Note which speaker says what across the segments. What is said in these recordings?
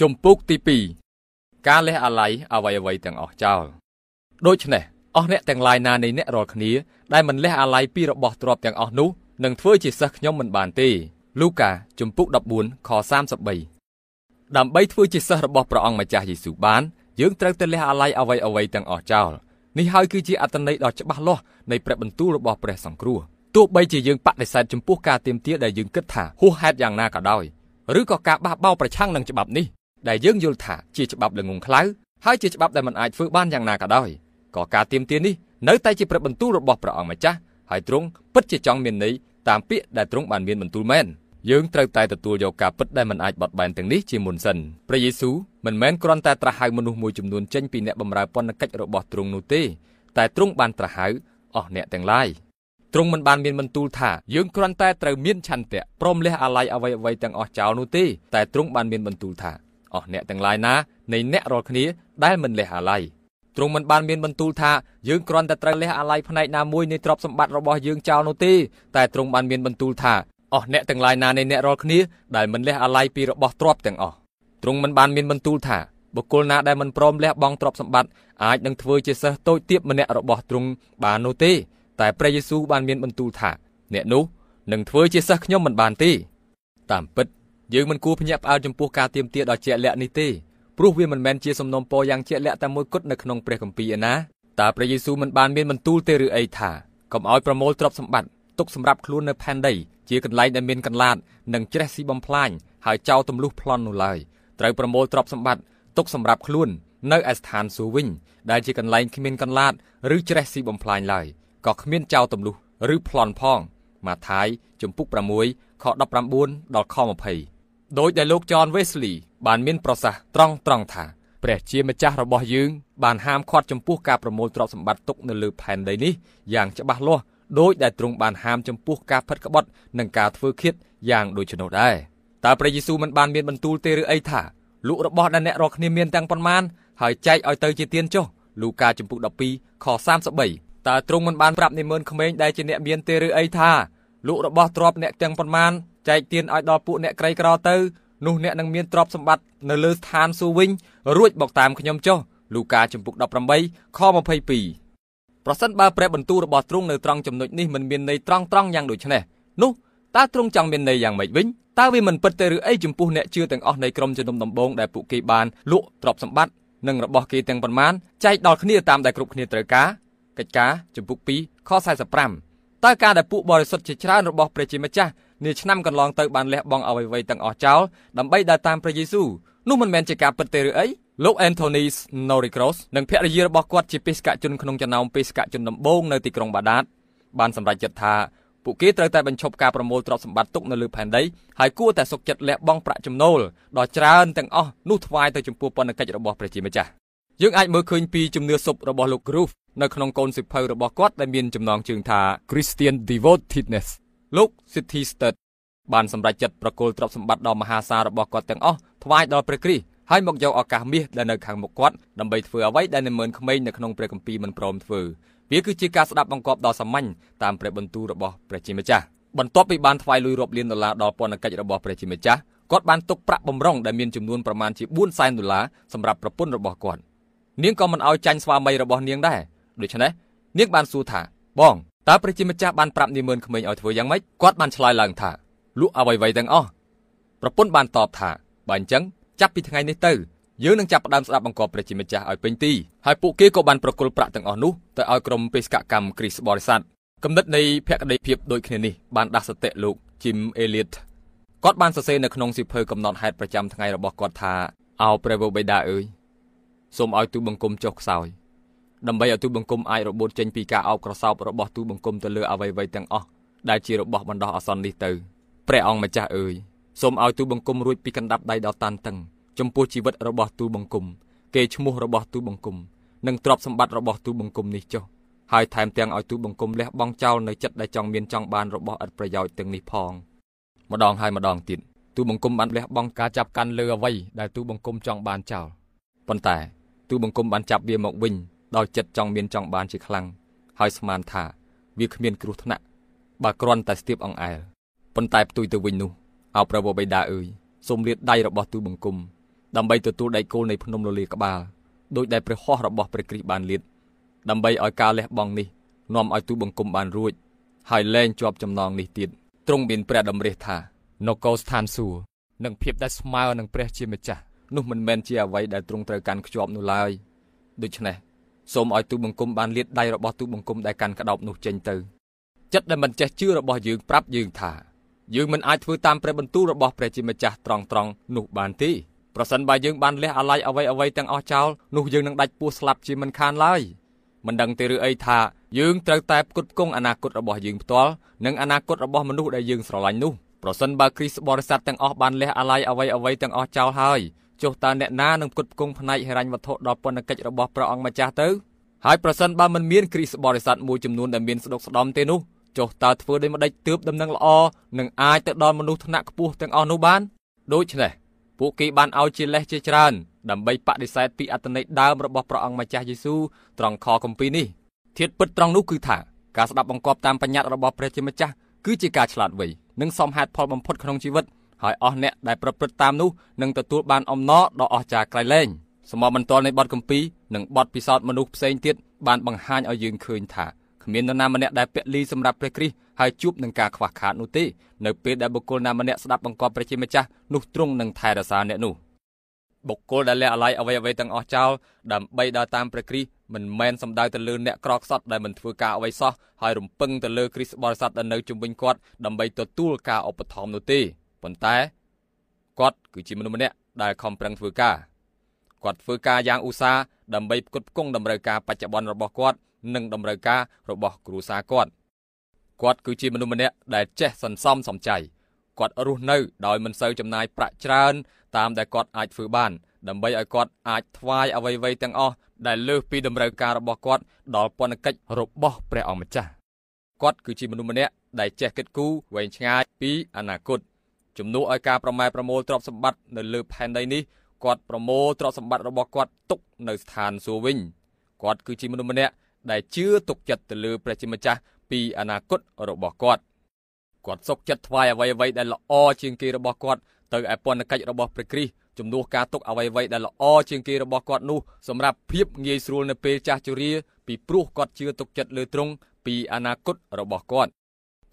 Speaker 1: ជំពូកទី2ការលះអាល័យអ្វីអ្វីទាំងអស់ចោលដូច្នេះអស់អ្នកទាំងឡាយណានៃអ្នករាល់គ្នាដែលមិនលះអាល័យពីរបស់ទ្រព្យទាំងអស់នោះនឹងធ្វើជាសិស្សខ្ញុំមិនបានទេលូកាជំពូក14ខ33ដើម្បីធ្វើជាសិស្សរបស់ព្រះអង្គម្ចាស់យេស៊ូវបានយើងត្រូវតែលះអាល័យអ្វីអ្វីទាំងអស់ចោលនេះហើយគឺជាអត្តន័យដ៏ច្បាស់លាស់នៃព្រះបន្ទូលរបស់ព្រះសង្គ្រោះទោះបីជាយើងបដិសេធចំពោះការទៀមទាដែលយើងគិតថាហួសហេតុយ៉ាងណាក៏ដោយឬក៏ការបះបោរប្រឆាំងនឹងច្បាប់នេះ ដែលយើងយល់ថាជាច្បាប់ល្ងងខ្លៅហើយជាច្បាប់ដែលមិនអាចធ្វើបានយ៉ាងណាក៏ដោយក៏ការទៀមទានេះនៅតែជាព្រះបន្ទូលរបស់ព្រះអង្គម្ចាស់ហើយទ្រង់ពិតជាចង់មានន័យតាមពាក្យដែលទ្រង់បានមានបន្ទូលមែនយើងត្រូវតែទទួលយកការពិតដែលមិនអាចបត់បែនទាំងនេះជាមុនសិនព្រះយេស៊ូវមិនមែនគ្រាន់តែត្រាស់ហៅមនុស្សមួយចំនួនចេញពីអ្នកបម្រើពន្ធកិច្ចរបស់ទ្រង់នោះទេតែទ្រង់បានត្រាស់ហៅអស់អ្នកទាំងឡាយទ្រង់មិនបានមានបន្ទូលថាយើងគ្រាន់តែត្រូវមានឆន្ទៈព្រមលះអាល័យអ្វីអ្វីទាំងអស់ចោលនោះទេតែទ្រង់បានមានបន្ទូលថា អស់អ្នកទាំងឡាយណានៃអ្នករាល់គ្នាដែលមិនលះអាល័យទ្រង់មិនបានមានបន្ទូលថាយើងគ្រាន់តែត្រូវលះអាល័យផ្នែកណាមួយនៃទ្រព្យសម្បត្តិរបស់យើងចោលនោះទេតែទ្រង់បានមានបន្ទូលថាអស់អ្នកទាំងឡាយណានៃអ្នករាល់គ្នាដែលមិនលះអាល័យពីរបស់ទ្រព្យទាំងអស់ទ្រង់មិនបានមានបន្ទូលថាបុគ្គលណាដែលមិនព្រមលះបង់ទ្រព្យសម្បត្តិអាចនឹងធ្វើជាសិស្សតូចទាបម្នាក់របស់ទ្រង់បាននោះទេតែព្រះយេស៊ូវបានមានបន្ទូលថាអ្នកនោះនឹងធ្វើជាសិស្សខ្ញុំមិនបានទេតាមពិត យើងមិនគួរភ្ញាក់ផ្អើលចំពោះការទៀមទាដ៏ជាក់លាក់នេះទេព្រោះវាមិនមែនជាសំណុំពរយ៉ាងជាក់លាក់តែមួយគត់នៅក្នុងព្រះគម្ពីរឯណាតើព្រះយេស៊ូវមិនបានមានបន្ទូលទេឬអីថាកុំឲ្យប្រមូលទ្រព្យសម្បត្តិទុកសម្រាប់ខ្លួននៅផែនដីជាកន្លែងដែលមានកន្លាតនិងច្រេះស៊ីបំផ្លាញហើយចោលទម្លុះប្លន់នោះឡើយត្រូវប្រមូលទ្រព្យសម្បត្តិទុកសម្រាប់ខ្លួននៅឯស្ថានសួគ៌វិញដែលជាកន្លែងគ្មានកន្លាតឬច្រេះស៊ីបំផ្លាញឡើយក៏គ្មានចោលទម្លុះឬប្លន់ផងម៉ាថាយជំពូក6ខ19ដល់ខ20 ដោយដែលលោកចនវេស្លីបានមានប្រសាសន៍ត្រង់ត្រង់ថាព្រះជាម្ចាស់របស់យើងបានហាមឃាត់ចំពោះការប្រមូលទ្រព្យសម្បត្តិទុកនៅលើផែនដីនេះយ៉ាងច្បាស់លាស់ដោយដែលទ្រង់បានហាមចំពោះការផិតក្បត់និងការធ្វើឃាតយ៉ាងដូច្នោះដែរតើព្រះយេស៊ូវមិនបានមានបន្ទូលទេឬអីថាលក់របស់ដែលអ្នករាល់គ្នាមានទាំងប៉ុន្មានហើយចែកឲ្យទៅជាទានចុះលូកាចំពុក12ខ33តើទ្រង់មិនបានប្រាប់និមឺនក្មេងដែលជាអ្នកមានទេឬអីថាលក់របស់ទ្រព្យអ្នកទាំងប៉ុន្មាន ចែកទានឲ្យដល់ពួកអ្នកក្រីក្រទៅនោះអ្នកនឹងមានទ្រព្យសម្បត្តិនៅលើស្ថានសួគ៌វិញរួចមកតាមខ្ញុំចុះលូកាចំពុក18ខ22ប្រសិនបើព្រះបន្ទូលរបស់ទ្រង់នៅត្រង់ចំណុចនេះមិនមានន័យត្រង់ត្រង់យ៉ាងដូចនេះនោះតើទ្រង់ចង់មានន័យយ៉ាងម៉េចវិញតើវាមិនពិតទេឬអីចំពោះអ្នកជឿទាំងអស់នៃក្រុមជំនុំដំបងដែលពួកគេបានលក់ទ្រព្យសម្បត្តិនិងរបស់គេទាំងប៉ុន្មានចែកដល់គ្នាតាមដែលគ្រប់គ្នាត្រូវការកិច្ចការចំពុក2ខ45តើការដែលពួកបរិសុទ្ធជាច្រើនរបស់ព្រះជាម្ចាស់ នាឆ្នាំកន្លងទៅបានលះបង់អ្វីៗទាំងអស់ចោលដើម្បីដើរតាមព្រះយេស៊ូវនោះមិនមែនជាការពិតទេឬអីលោក Anthony Noricross និងភរិយារបស់គាត់ជាបេសកជនក្នុងចំណោមបេសកជនដំបូងនៅទីក្រុងបាដាតបានសម្រេចចិត្តថាពួកគេត្រូវតែបញ្ឈប់ការប្រមូលទ្រព្យសម្បត្តិទុកនៅលើផែនដីហើយគួរតែសុខចិត្តលះបង់ប្រាក់ចំណូលដ៏ច្រើនទាំងអស់នោះថ្វាយទៅចំពោះបណ្ឌកិច្ចរបស់ព្រះជាម្ចាស់យើងអាចមើលឃើញពីជំនឿសុបរបស់លោក Groove នៅក្នុងកូនសិភៅរបស់គាត់ដែលមានចំណងជើងថា Christian Devotedness លោក City Stud បានសម្រេចចិត្តប្រគល់ទ្រព្យសម្បត្តិដ៏មហាសាលរបស់គាត់ទាំងអស់ថ្វាយដល់ព្រះគ្រីស្ទហើយមកយកឱកាសមាសដែលនៅខាងមុខគាត់ដើម្បីធ្វើអ្វីដែលនិមឺនក្មេងនៅក្នុងព្រះគម្ពីរមិនព្រមធ្វើវាគឺជាការស្ដាប់បង្គាប់ដ៏សាមញ្ញតាមព្រះបន្ទូលរបស់ព្រះជាម្ចាស់បន្ទាប់ពីបានថ្វាយលុយរាប់លានដុល្លារដល់ពន្ធកិច្ចរបស់ព្រះជាម្ចាស់គាត់បានទុកប្រាក់បំរុងដែលមានចំនួនប្រមាណជា4សែនដុល្លារសម្រាប់ប្រពន្ធរបស់គាត់នាងក៏មិនអោយចាញ់ស្វាមីរបស់នាងដែរដូច្នេះនាងបានសួរថាបង តើព្រះជាម្ចាស់បានប្រាប់នាងមើលក្មេងឲ្យធ្វើយ៉ាងម៉េចគាត់បានឆ្លើយឡើងថាលក់អ្វីៗទាំងអស់ប្រពន្ធបានតបថាបើអញ្ចឹងចាប់ពីថ្ងៃនេះទៅយើងនឹងចាប់ផ្ដើមស្ដាប់បង្គាប់ព្រះជាម្ចាស់ឲ្យពេញទីហើយពួកគេក៏បានប្រគល់ប្រាក់ទាំងអស់នោះទៅឲ្យក្រុមបេសកកម្មគ្រីស្ទបរិស័ទគំនិតនៃភក្តីភាពដូចគ្នានេះបានដាស់សតិលោក Jim Elliot គាត់បានសរសេរនៅក្នុងសៀវភៅកំណត់ហេតុប្រចាំថ្ងៃរបស់គាត់ថាអោព្រះវរបិតាអើយសូមឲ្យទូបង្គំចុះខ្សោយ ដើម្បីឲ្យទូបង្គំអាចរបូតចេញពីការអោបក្រសោបរបស់ទូបង្គំទៅលើអ្វីៗទាំងអស់ដែលជារបស់បណ្ដោះអាសន្ននេះទៅព្រះអង្គម្ចាស់អើយសូមឲ្យទូបង្គំរួចពីកណ្ដាប់ដៃដ៏តានតឹងចំពោះជីវិតរបស់ទូបង្គំគេឈ្មោះរបស់ទូបង្គំនិងទ្រព្យសម្បត្តិរបស់ទូបង្គំនេះចុះហើយថែមទាំងឲ្យទូបង្គំលះបង់ចោលនៅចិត្តដែលចង់មានចង់បានរបស់ឥតប្រយោជន៍ទាំងនេះផងម្ដងហើយម្ដងទៀតទូបង្គំបានលះបង់ការចាប់កាន់លើអ្វីដែលទូបង្គំចង់បានចោលប៉ុន្តែទូបង្គំបានចាប់វាមកវិញ ដោយចិត្តចង់មានចង់បានជាខ្លាំងហើយស្មានថាវាគ្មានគ្រោះថ្នាក់បើគ្រាន់តែស្ទាបអង្អែលប៉ុន្តែផ្ទុយទៅវិញនោះអោព្រះបិតាអើយសូមលាតដៃរបស់ទូបង្គំដើម្បីទទួលដៃគោលនៃភ្នំលលាក្បាលដោយដែលព្រះហស្ថរបស់ព្រះគ្រីស្ទបានលាតដើម្បីឲ្យការលះបង់នេះនាំឲ្យទូបង្គំបានរួចហើយលែងជាប់ចំណងនេះទៀតទ្រង់មានព្រះតម្រិះថានគរស្ថានសួគ៌និងភាពដែលស្មើនឹងព្រះជាម្ចាស់នោះមិនមែនជាអ្វីដែលទ្រង់ត្រូវកាន់ខ្ជាប់នោះឡើយដូច្នេះ សូមឲ្យទូបង្គំបានលាតដៃរបស់ទូបង្គំដែលកាន់ក្តោបនោះចេញទៅចិត្តដែលមិនចេះជឿរបស់យើងប្រាប់យើងថាយើងមិនអាចធ្វើតាមព្រះបន្ទូលរបស់ព្រះជាម្ចាស់ត្រង់ត្រង់នោះបានទេប្រសិនបើយើងបានលះអាល័យអ្វីអ្វីទាំងអស់ចោលនោះយើងនឹងដាច់ពោះស្លាប់ជាមិនខានឡើយមិនដឹងទេឬអីថាយើងត្រូវតែផ្គត់ផ្គង់អនាគតរបស់យើងផ្ទាល់និងអនាគតរបស់មនុស្សដែលយើងស្រឡាញ់នោះប្រសិនបើគ្រីស្ទបរិស័ទទាំងអស់បានលះអាល័យអ្វីអ្វីទាំងអស់ចោលហើយ ចុះតើអ្នកណានឹងផ្គត់ផ្គង់ផ្នែកហិរញ្ញវត្ថុដល់ពន្ធកិច្ចរបស់ព្រះអង្គម្ចាស់ទៅហើយប្រសិនបើមិនមានគ្រីស្ទបរិស័ទមួយចំនួនដែលមានស្ដុកស្ដំទេនោះចុះតើធ្វើដូចម្ដេចទើបដំណឹងល្អនឹងអាចទៅដល់មនុស្សថ្នាក់ខ្ពស់ទាំងអស់នោះបានដូច្នេះពួកគេបានឲ្យជាលេសជាច្រើនដើម្បីបដិសេធពីអត្តន័យដើមរបស់ព្រះអង្គម្ចាស់យេស៊ូវត្រង់ខគម្ពីរនេះធាតពិតត្រង់នោះគឺថាការស្ដាប់បង្គាប់តាមបញ្ញត្តិរបស់ព្រះជាម្ចាស់គឺជាការឆ្លាតវៃនិងសមហេតុផលបំផុតក្នុងជីវិត ហើយអស់អ្នកដែលប្រព្រឹត្តតាមនោះនឹងទទួលបានអំណរដ៏អស្ចារ្យក្រៃលែងសមមបន្ទាល់នៃបទគម្ពីរនិងបទពិសោធន៍មនុស្សផ្សេងទៀតបានបង្ហាញឲ្យយើងឃើញថាគ្មាននរណាម្នាក់ដែលពលីសម្រាប់ព្រះគ្រីស្ទហើយជួបនឹងការខ្វះខាតនោះទេនៅពេលដែលបុគ្គលណាម្នាក់ស្ដាប់បង្គាប់ព្រះជាម្ចាស់នោះទ្រង់នឹងថែរក្សាអ្នកនោះបុគ្គលដែលលះអាល័យអ្វីអ្វីទាំងអស់ចោលដើម្បីដើរតាមព្រះគ្រីស្ទមិនមែនសំដៅទៅលើអ្នកក្រខ្សត់ដែលមិនធ្វើការអ្វីសោះហើយរំពឹងទៅលើគ្រីស្ទបរិស័ទដែលនៅជុំវិញគាត់ដើម្បីទទួលការឧបត្ថម្ភនោះទេ ប៉ុន្តែគាត់គឺជាមនុស្សម្នាក់ដែលខំប្រឹងធ្វើការគាត់ធ្វើការយ៉ាងឧស្សាហ៍ដើម្បីផ្គត់ផ្គង់តម្រូវការបច្ចុប្បន្នរបស់គាត់និងតម្រូវការរបស់គ្រួសារគាត់គាត់គឺជាមនុស្សម្នាក់ដែលចេះសន្សំសំចៃគាត់រស់នៅដោយមិនសូវចំណាយប្រាក់ច្រើនតាមដែលគាត់អាចធ្វើបាន ដើម្បីឲ្យគាត់អាចថ្វាយអ្វីៗទាំងអស់ដែលលើសពីតម្រូវការរបស់គាត់ដល់ពន្ធកិច្ចរបស់ព្រះអង្គម្ចាស់គាត់គឺជាមនុស្សម្នាក់ដែលចេះគិតគូរវែងឆ្ងាយពីអនាគត ជំនួសឲ្យការប្រម៉ែប្រមូលទ្រព្យសម្បត្តិនៅលើផែនដីនេះគាត់ប្រមូលទ្រព្យសម្បត្តិរបស់គាត់ទុកនៅស្ថានសួគ៌វិញគាត់គឺជាមនុស្សម្នាក់ដែលជឿទុកចិត្តទៅលើព្រះជាម្ចាស់ពីអនាគតរបស់គាត់គាត់សុខចិត្តថ្វាយអ្វីៗដែលល្អជាងគេរបស់គាត់ទៅឯពន្ធកិច្ចរបស់ព្រះគ្រីស្ទជំនួសការទុកអ្វីៗដែលល្អជាងគេរបស់គាត់នោះសម្រាប់ភាពងាយស្រួលនៅពេលចាស់ជរាពីព្រោះគាត់ជឿទុកចិត្តលើទ្រង់ពីអនាគតរបស់គាត់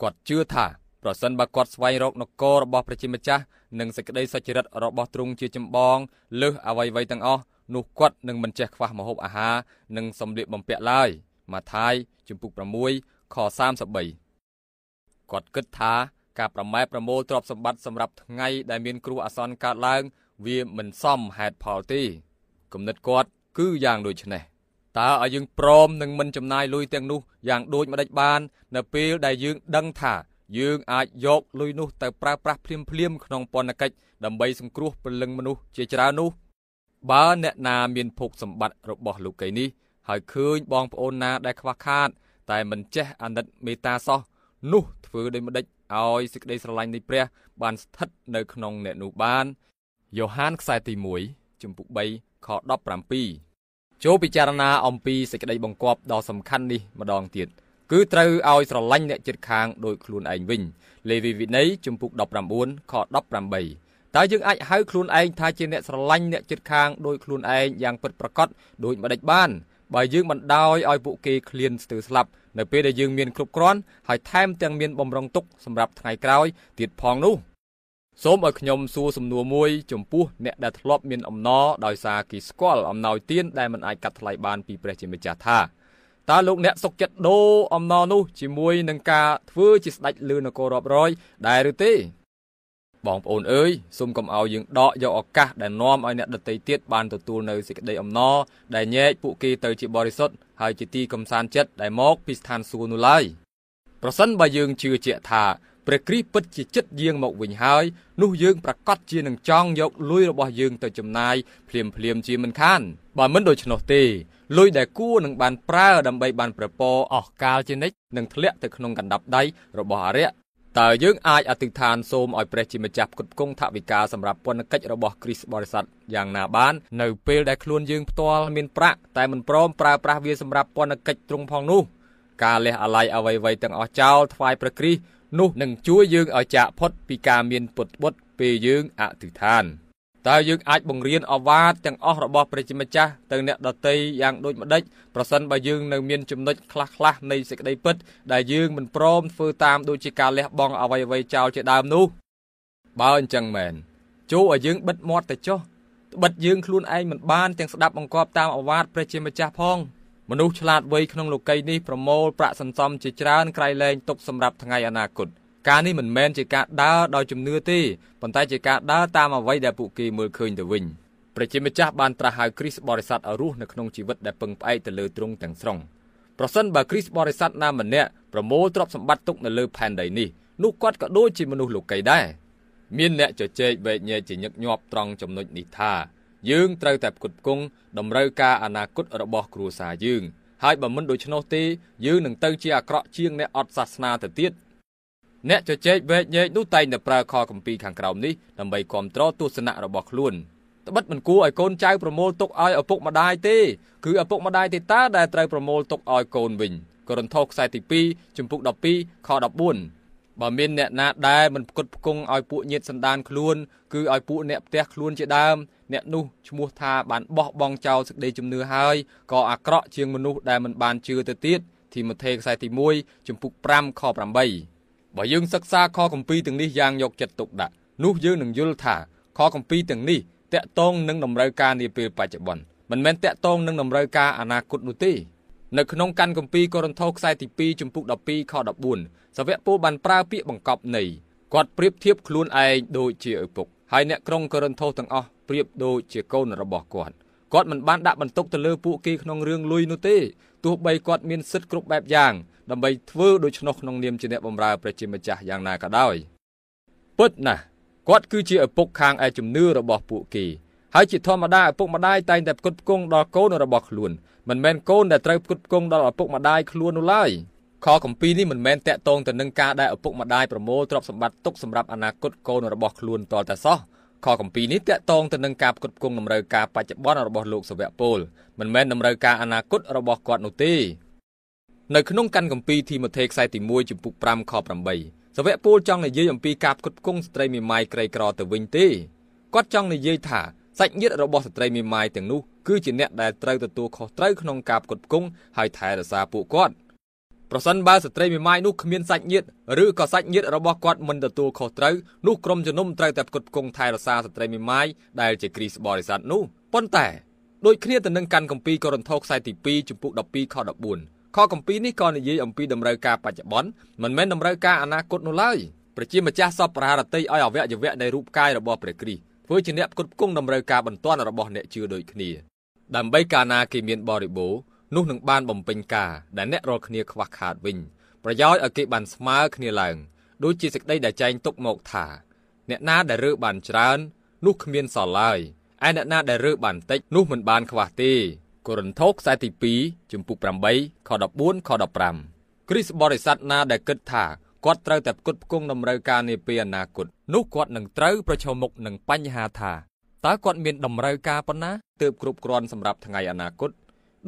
Speaker 1: គាត់ជឿថា ប្រសិនបើគាត់ស្វែងរកនគររបស់ព្រះជាម្ចាស់និងសេចក្តីសុចរិតរបស់ទ្រង់ជាចម្បងលើសអ្វីៗទាំងអស់នោះគាត់នឹងមិនចេះខ្វះម្ហូបអាហារនិងសម្លៀកបំពាក់ឡើយម៉ាថាយជំពូក6ខ33គាត់គិតថាការប្រម៉ែប្រមូលទ្រព្យសម្បត្តិសម្រាប់ថ្ងៃដែលមានគ្រោះអាសន្នកើតឡើង វាមិនសមហេតុផលទេគំនិតគាត់គឺយ៉ាងដូចនេះតើឲ្យយើងព្រមនឹងមិនចំណាយលុយទាំងនោះយ៉ាងដូចម្ដេចបាន នៅពេលដែលយើងដឹងថា យើងអាចយកលុយនោះទៅប្រើប្រាស់ភ្លាមភ្លាមក្នុងពន្ធកិច្ចដើម្បីសង្គ្រោះពលឹងមនុស្សជាច្រើននោះបើអ្នកណាមានភោគសម្បត្តិរបស់លោកីនេះហើយឃើញបងប្អូនណាដែលខ្វះខាត តែមិនចេះអាណិតមេត្តាសោះនោះធ្វើដូចម្ដេចឲ្យសេចក្តីស្រឡាញ់នៃព្រះ បានស្ថិតនៅក្នុងអ្នកនោះបានយ៉ូហានខ្សែទី1ជំពូក3ខ17ចូលពិចារណាអំពីសេចក្តីបង្គាប់ដ៏សំខាន់នេះម្ដងទៀត គឺត្រូវឲ្យស្រឡាញ់អ្នកជិតខាងដោយខ្លួនឯងវិញលេវីវិន័យជំពូក19ខ18តើយើងអាចហៅខ្លួនឯងថាជាអ្នកស្រឡាញ់អ្នកជិតខាងដោយខ្លួនឯងយ៉ាងពិតប្រាកដដូចម្ដេចបានបើយើងបណ្ដោយឲ្យពួកគេឃ្លានស្ទើរស្លាប់នៅពេលដែលយើងមានគ្រប់គ្រាន់ហើយថែមទាំងមានបំរុងទុកសម្រាប់ថ្ងៃក្រោយទៀតផងនោះសូមឲ្យខ្ញុំសួរសំណួរមួយចំពោះអ្នកដែលធ្លាប់មានអំណរដោយសារគេស្គាល់អំណោយទានដែលមិនអាចកាត់ថ្លៃបានពីព្រះជាម្ចាស់ថា តើលោកអ្នកសុខចិត្តដូរអំណរនោះជាមួយនឹងការធ្វើជាស្ដេចលើនគររាប់រយដែរឬទេបងប្អូនអើយសូមកុំឲ្យយើងដកយកឱកាសដែលនាំឲ្យអ្នកដទៃទៀតបានទទួលនៅសេចក្តីអំណរដែលញែកពួកគេទៅជាបរិសុទ្ធហើយជាទីកំសាន្តចិត្តដែលមកពីស្ថានសួគ៌នោះឡើយប្រសិនបើយើងជឿជាក់ថា ព្រះគ្រីស្ទពិតជាចិត្តយាងមកវិញហើយនោះយើងប្រកាសជានឹងចង់យកលុយរបស់យើងទៅចំណាយភ្លាមភ្លាមជាមិនខានបើមិនដូច្នោះទេលុយដែលគួរនឹងបានប្រើដើម្បីបានប្រពរអស់កាលជានិច្ចនឹងធ្លាក់ទៅក្នុងកណ្ដាប់ដៃរបស់អរិយតើយើងអាចអធិដ្ឋានសូមឲ្យព្រះជាម្ចាស់ផ្គត់ផ្គង់ថវិកាសម្រាប់ពន្ធកិច្ចរបស់គ្រីស្ទបរិស័ទយ៉ាងណាបាននៅពេលដែលខ្លួនយើងផ្ទាល់មានប្រាក់តែមិនព្រមប្រើប្រាស់វាសម្រាប់ពន្ធកិច្ចទ្រង់ផងនោះការលះអាល័យអ្វីៗទាំងអស់ចោលថ្វាយព្រះគ្រីស្ទ នោះនឹងជួយយើងឲ្យចាកផុតពីការមានពុតបុតពេលយើងអធិដ្ឋានតើយើងអាចបង្រៀនអវាទទាំងអស់របស់ព្រះជាម្ចាស់ទៅអ្នកដទៃយ៉ាងដូចម្ដេចប្រសិនបើយើងនៅមានចំណុចខ្លះៗនៃសេចក្តីពិតដែលយើងមិនព្រមធ្វើតាមដូចជាការលះបង់អ្វីៗចោលជាដើមនោះបើអញ្ចឹងមែនចូលឲ្យយើងបិទមាត់ទៅចុះត្បិតយើងខ្លួនឯងមិនបានទាំងស្ដាប់បង្គាប់តាមអវាទព្រះជាម្ចាស់ផង មនុស្សឆ្លាតវៃក្នុងលោកីយនេះប្រមូលប្រាក់សន្សំជាច្រើនក្រៃលែងទុកសម្រាប់ថ្ងៃអនាគតការនេះមិនមែនជាការដើរដោយជំនឿទេប៉ុន្តែជាការដើរតាមអ្វីដែលពួកគេមើលឃើញទៅវិញព្រះជាម្ចាស់បានត្រាស់ហៅគ្រីស្ទបរិស័ទឲ្យរស់នៅក្នុងជីវិតដែលពឹងផ្អែកទៅលើទ្រង់ទាំងស្រុងប្រសិនបើគ្រីស្ទបរិស័ទណាម្នាក់ប្រមូលទ្រព្យសម្បត្តិទុកនៅលើផែនដីនេះនោះគាត់ក៏ដូចជាមនុស្សលោកីដែរមានអ្នកជជែកវែកញែកជាញឹកញាប់ត្រង់ចំណុចនេះថា យើងត្រូវតែផ្គត់ផ្គង់តម្រូវការអនាគតរបស់គ្រួសារយើងហើយបើមិនដូច្នោះទេយើងនឹងទៅជាអាក្រក់ជាងអ្នកអត់សាសនាទៅទៀតអ្នកជជែកវែកញែកនោះតែងតែប្រើខគម្ពីរខាងក្រោមនេះដើម្បីគ្រប់គ្រងទស្សនៈរបស់ខ្លួនត្បិតមិនគួរឲ្យកូនចៅប្រមូលទុកឲ្យឪពុកម្ដាយទេគឺឪពុកម្ដាយទេតើដែលត្រូវប្រមូលទុកឲ្យកូនវិញកូរិនថូសខ្សែទី2ជំពូក12ខ14បើមានអ្នកណាដែលមិនផ្គត់ផ្គង់ឲ្យពួកញាតិសន្តានខ្លួនគឺឲ្យពួកអ្នកផ្ទះខ្លួនជាដើម អ្នកនោះឈ្មោះថាបានបោះបង់ចោលសេចក្តីជំនឿហើយក៏អាក្រក់ជាងមនុស្សដែលមិនបានជឿទៅទៀតទីម៉ូថេខ្សែទី1ជំពូក5ខ8បើយើងសិក្សាខគម្ពីរទាំងនេះយ៉ាងយកចិត្តទុកដាក់នោះយើងនឹងយល់ថាខគម្ពីរទាំងនេះតកតងនឹងតម្រូវការនាពេលបច្ចុប្បន្នមិនមែនតកតងនឹងតម្រូវការអនាគតនោះទេនៅក្នុងកាន់គម្ពីរកូរិនថូសខ្សែទី2ជំពូក12ខ14សាវកពូលបានប្រើពាក្យបង្កប់ន័យគាត់ប្រៀបធៀបខ្លួនឯងដូចជាឪពុកហើយអ្នកក្រុងកូរិនថូសទាំងអស់ ប្រៀបដូចជាកូនរបស់គាត់គាត់មិនបានដាក់បន្ទុកទៅលើពួកគេក្នុងរឿងលុយនោះទេទោះបីគាត់មានសិទ្ធិគ្រប់បែបយ៉ាងដើម្បីធ្វើដូច្នោះក្នុងនាមជាអ្នកបម្រើព្រះជាម្ចាស់យ៉ាងណាក៏ដោយពិតណាស់គាត់គឺជាឪពុកខាងឯជំនឿរបស់ពួកគេហើយជាធម្មតាឪពុកម្ដាយតែងតែផ្គត់ផ្គង់ដល់កូនរបស់ខ្លួនមិនមែនកូនដែលត្រូវផ្គត់ផ្គង់ដល់ឪពុកម្ដាយខ្លួននោះឡើយខគម្ពីរនេះមិនមែនតាក់ទងទៅនឹងការដែលឪពុកម្ដាយប្រមូលទ្រព្យសម្បត្តិទុកសម្រាប់អនាគតកូនរបស់ខ្លួនតតែសោះ ខគម្ពីរនេះតាក់ទងទៅនឹងការផ្គត់ផ្គង់តម្រូវការបច្ចុប្បន្នរបស់លោកសាវកពលមិនមែនតម្រូវការអនាគតរបស់គាត់នោះទេនៅក្នុងកាន់គម្ពីរទីម៉ូថេខ្សែទី1ចំពុក5ខ8សាវកពូលចង់និយាយអំពីការផ្គត់ផ្គង់ស្ត្រីមេម៉ាយក្រីក្រទៅវិញទេគាត់ចង់និយាយថាសាច់ញាតិរបស់ស្ត្រីមេម៉ាយទាំងនោះគឺជាអ្នកដែលត្រូវទទួលខុសត្រូវក្នុងការផ្គត់ផ្គង់ហើយថែរក្សាពួកគាត់ ប្រសិនបើស្ត្រីមេម៉ាយនោះគ្មានសាច់ញាតិឬក៏សាច់ញាតិរបស់គាត់មិនទទួលខុសត្រូវនោះក្រុមជំនុំត្រូវតែផ្គត់ផ្គង់ថែរក្សាស្ត្រីមេម៉ាយដែលជាគ្រីស្ទបរិស័ទនោះប៉ុន្តែដូចគ្នាទៅនឹងកាន់គម្ពីរកូរិនថូសខ្សែទី2ចំពុក12ខ14ខគម្ពីរនេះក៏និយាយអំពីតម្រូវការបច្ចុប្បន្នមិនមែនតម្រូវការអនាគតនោះឡើយប្រជាម្ចាស់សពប្រារតីឲ្យអវយវៈនៃរូបកាយរបស់ព្រះគ្រីស្ទធ្វើជាអ្នកផ្គត់ផ្គង់តម្រូវការបន្ទាន់របស់អ្នកជឿដូចគ្នាដើម្បីកាលណាគេមានបរិបូរ នោះនឹងបានបំពេញការដែលអ្នករាល់គ្នាខ្វះខាតវិញប្រយោជន៍ឲ្យគេបានស្មើគ្នាឡើងដូចជាសេចក្តីដែលចែងទុកមកថាអ្នកណាដែលរើបានច្រើននោះគ្មានសល់ឡើយឯអ្នកណាដែលរើបានតិចនោះមិនបានខ្វះទេកូរិនថូសខ្សែទី2ជំពូក8ខ14ខ15គ្រីស្ទបរិស័ទណាដែលគិតថាគាត់ត្រូវតែផ្គត់ផ្គង់តម្រូវការនាពេលអនាគតនោះគាត់នឹងត្រូវប្រឈមមុខនឹងបញ្ហាថាតើគាត់មានតម្រូវការប៉ុណ្ណាទើបគ្រប់គ្រាន់សម្រាប់ថ្ងៃអនាគត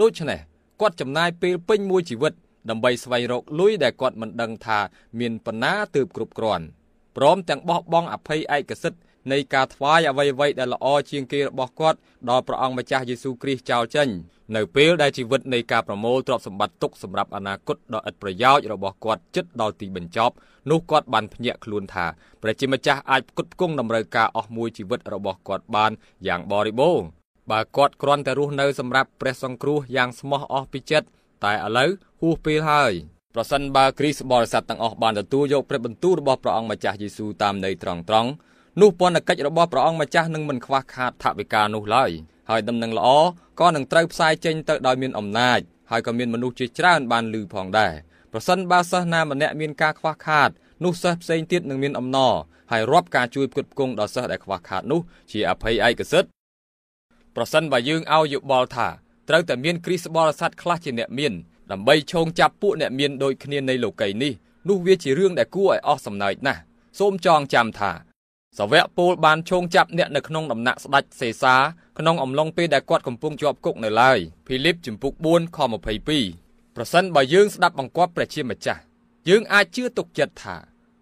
Speaker 1: ដូច្នេះ គាត់ចំណាយពេលពេញមួយជីវិតដើម្បីស្វែងរកលុយដែលគាត់មិនដឹងថាមានប៉ុណ្ណាទើបគ្រប់គ្រាន់ព្រមទាំងបោះបង់អភ័យឯកសិទ្ធិនៃការថ្វាយអ្វីៗដែលល្អជាងគេរបស់គាត់ដល់ព្រះអង្គម្ចាស់យេស៊ូវគ្រីស្ទចោលចេញនៅពេលដែលជីវិតនៃការប្រមូលទ្រព្យសម្បត្តិទុកសម្រាប់អនាគតដ៏ឥតប្រយោជន៍របស់គាត់ជិតដល់ទីបញ្ចប់នោះគាត់បានភ្ញាក់ខ្លួនថាព្រះជាម្ចាស់អាចផ្គត់ផ្គង់តម្រូវការអស់មួយជីវិតរបស់គាត់បានយ៉ាងបរិបូរណ៍ បើគាត់គ្រាន់តែរស់នៅសម្រាប់ព្រះសង្គ្រោះយ៉ាងស្មោះអស់ពីចិត្តតែឥឡូវហួសពេលហើយប្រសិនបើគ្រីស្ទបរិស័ទទាំងអស់បានទទួលយកព្រះបន្ទូលរបស់ព្រះអង្គម្ចាស់យេស៊ូវតាមន័យត្រង់ត្រង់នោះពន្ធកិច្ចរបស់ព្រះអង្គម្ចាស់នឹងមិនខ្វះខាតថវិកានោះឡើយហើយដំណឹងល្អក៏នឹងត្រូវផ្សាយចេញទៅដោយមានអំណាចហើយក៏មានមនុស្សជាច្រើនបានឮផងដែរប្រសិនបើសិស្សណាម្នាក់មានការខ្វះខាតនោះសិស្សផ្សេងទៀតនឹងមានអំណរហើយរាប់ការជួយផ្គត់ផ្គង់ដល់សិស្សដែលខ្វះខាតនោះជាអភ័យឯកសិទ្ធ ប្រសិនបើយើងឲ្យយោបល់ថាត្រូវតែមានគ្រីស្ទបរិស័ទខ្លះជាអ្នកមានដើម្បីឈោងចាប់ពួកអ្នកមានដូចគ្នានៃលោកីនេះនោះវាជារឿងដែលគួរឲ្យអស់សំណើចណាស់សូមចងចាំថាសាវកពូលបានឈោងចាប់អ្នកនៅក្នុងដំណាក់ស្ដេចសេសាក្នុងអំឡុងពេលដែលគាត់កំពុងជាប់គុកនៅឡើយភីលីបជំពូក4ខ22ប្រសិនបើយើងស្ដាប់បង្គាប់ព្រះជាម្ចាស់យើងអាចជឿទុកចិត្តថា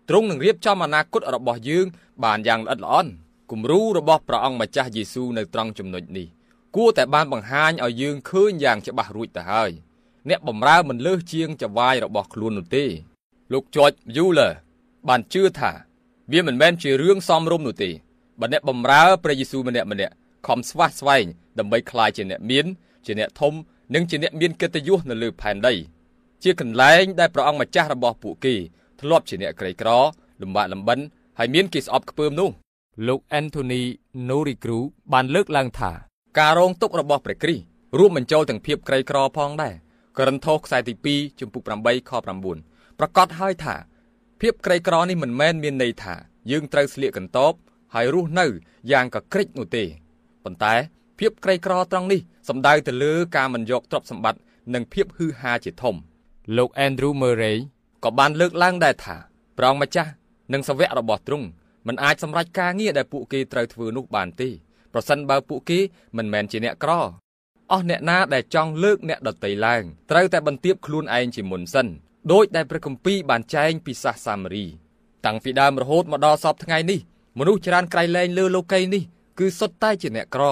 Speaker 1: ទ្រង់នឹងរៀបចំអនាគតរបស់យើងបានយ៉ាងល្អិតល្អន់ គំរូរបស់ព្រះអង្គម្ចាស់យេស៊ូវនៅត្រង់ចំណុចនេះគួរតែបានបង្ហាញឲ្យយើងឃើញយ៉ាងច្បាស់រួចទៅហើយអ្នកបម្រើមិនលើសជាងចវាយរបស់ខ្លួននោះទេ លោក George Mueller បានជឿថាវាមិនមែនជារឿងសមរម្យនោះទេបើអ្នកបម្រើព្រះយេស៊ូវម្នាក់ម្នាក់ខំស្វះស្វែងដើម្បីក្លាយជាអ្នកមានជាអ្នកធំនិងជាអ្នកមានកិត្តិយសនៅលើផែនដីជាកន្លែងដែលព្រះអង្គម្ចាស់របស់ពួកគេធ្លាប់ជាអ្នកក្រីក្រលំបាកលំបិនហើយមានគេស្អប់ខ្ពើមនោះ លោក Anthony Norigru បានលើកឡើងថាការរងទុក្ខរបស់ព្រះគ្រីស្ទរួមបញ្ចូលទាំងភាពក្រីក្រផងដែរករិនថូសខ្សែទី2ជំពូក8ខ9ប្រកាសហើយថា ភាពក្រីក្រនេះមិនមែនមានន័យថា យើងត្រូវស្លៀកកន្ទប់ហើយរស់នៅយ៉ាងកក្រិចនោះទេប៉ុន្តែ ភាពក្រីក្រត្រង់នេះសំដៅទៅលើការមិនយកទ្រព្យសម្បត្តិនិងភាពហ៊ឺហាជាធំលោក Andrew Murray ក៏បានលើកឡើងដែរថាព្រះអង្គម្ចាស់និងសាវករបស់ទ្រង់ មិនអាចសម្រេចការងារដែលពួកគេត្រូវធ្វើនោះបានទេប្រសិនបើពួកគេមិនមែនជាអ្នកក្រអស់អ្នកណាដែលចង់លើកអ្នកដតីឡើងត្រូវតែបន្ទាបខ្លួនឯងជាមុនសិនដោយដែលព្រះគម្ពីរបានចែងពីសាសសាមារី តាំងពីដើមរហូតមកដល់សពថ្ងៃនេះមនុស្សច្រើនក្រៃលែងលើលោកីយ៍នេះគឺសុទ្ធតែជាអ្នកក្រ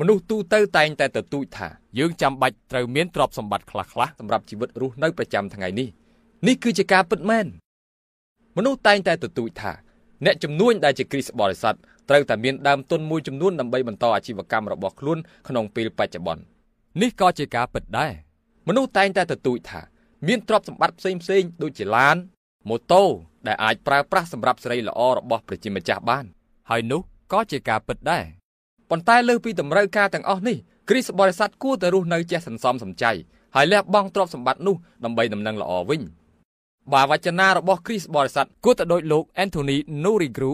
Speaker 1: មនុស្សទូទៅតែងតែទទូចថាយើងចាំបាច់ត្រូវមានទ្រព្យសម្បត្តិខ្លះៗសម្រាប់ជីវិតរស់នៅប្រចាំថ្ងៃនេះនេះគឺជាការពិតមែនមនុស្សតែងតែទទូចថា អ្នកចំនួនដែលជាគ្រីស្ទបរិស័ទត្រូវតែមានដើមទុនមួយចំនួនដើម្បីបន្តអាជីវកម្មរបស់ខ្លួនក្នុងពេលបច្ចុប្បន្ននេះក៏ជាការពិតដែរមនុស្សតែងតែទទូចថាមានទ្រព្យសម្បត្តិផ្សេងផ្សេងដូចជាឡានម៉ូតូដែលអាចប្រើប្រាស់សម្រាប់សេរីល្អរបស់ប្រជាម្ចាស់បាន ហើយនោះក៏ជាការពិតដែរប៉ុន្តែលើសពីតម្រូវការទាំងអស់នេះគ្រីស្ទបរិស័ទគួរតែរស់នៅចេះសន្សំសំចៃហើយលះបង់ទ្រព្យសម្បត្តិនោះដើម្បីដំណឹងល្អវិញ បាវចនារបស់គ្រីស្ទបរិស័ទគួរតែដូចលោក Anthony Norigru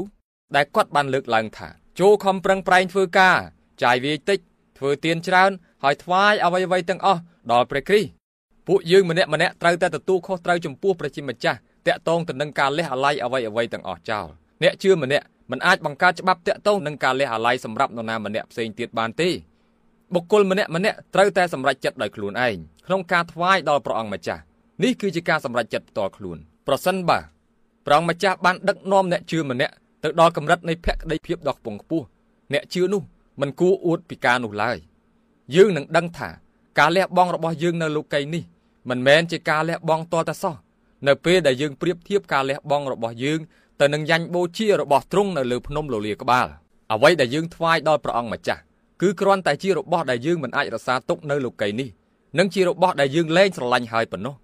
Speaker 1: ដែលគាត់បានលើកឡើងថាចូលខំប្រឹងប្រែងធ្វើការចាយវាយតិចធ្វើទានច្រើន ហើយថ្វាយអ្វីៗទាំងអស់ដល់ព្រះគ្រីស្ទពួកយើងម្នាក់ម្នាក់ត្រូវតែទទួលខុសត្រូវចំពោះព្រះជាម្ចាស់តាក់ទងទៅនឹងការលះអាល័យអ្វីអ្វីទាំងអស់ចោលអ្នកជឿម្នាក់មិនអាចបង្កើតច្បាប់តាក់ទងនឹងការលះអាល័យសម្រាប់នរណាម្នាក់ផ្សេងទៀតបានទេបុគ្គលម្នាក់ម្នាក់ត្រូវតែសម្រេចចិត្តដោយខ្លួនឯងក្នុងការថ្វាយដល់ព្រះអង្គម្ចាស់ នេះគឺជាការសម្រេចចិត្តផ្ទាល់ខ្លួនប្រសិនបើព្រះអង្គម្ចាស់បានដឹកនាំអ្នកជឿម្នាក់ទៅដល់កម្រិតនៃភក្តីភាពដ៏ខ្ពង់ខ្ពស់អ្នកជឿនោះមិនគួរអួតពីការនោះឡើយយើងនឹងដឹងថាការលះបង់របស់យើងនៅលោកីយ៍នេះមិនមែនជាការលះបង់តតែសោះនៅពេលដែលយើងប្រៀបធៀបការលះបង់របស់យើងទៅនឹងយ៉ាញ់បូជារបស់ទ្រង់នៅលើភ្នំលលាក្បាលអ្វីដែលយើងថ្វាយដល់ព្រះអង្គម្ចាស់គឺគ្រាន់តែជារបស់ដែលយើងមិនអាចរក្សាទុកនៅលោកីយ៍នេះនិងជារបស់ដែលយើងលែងស្រឡាញ់ហើយប៉ុណ្ណោះ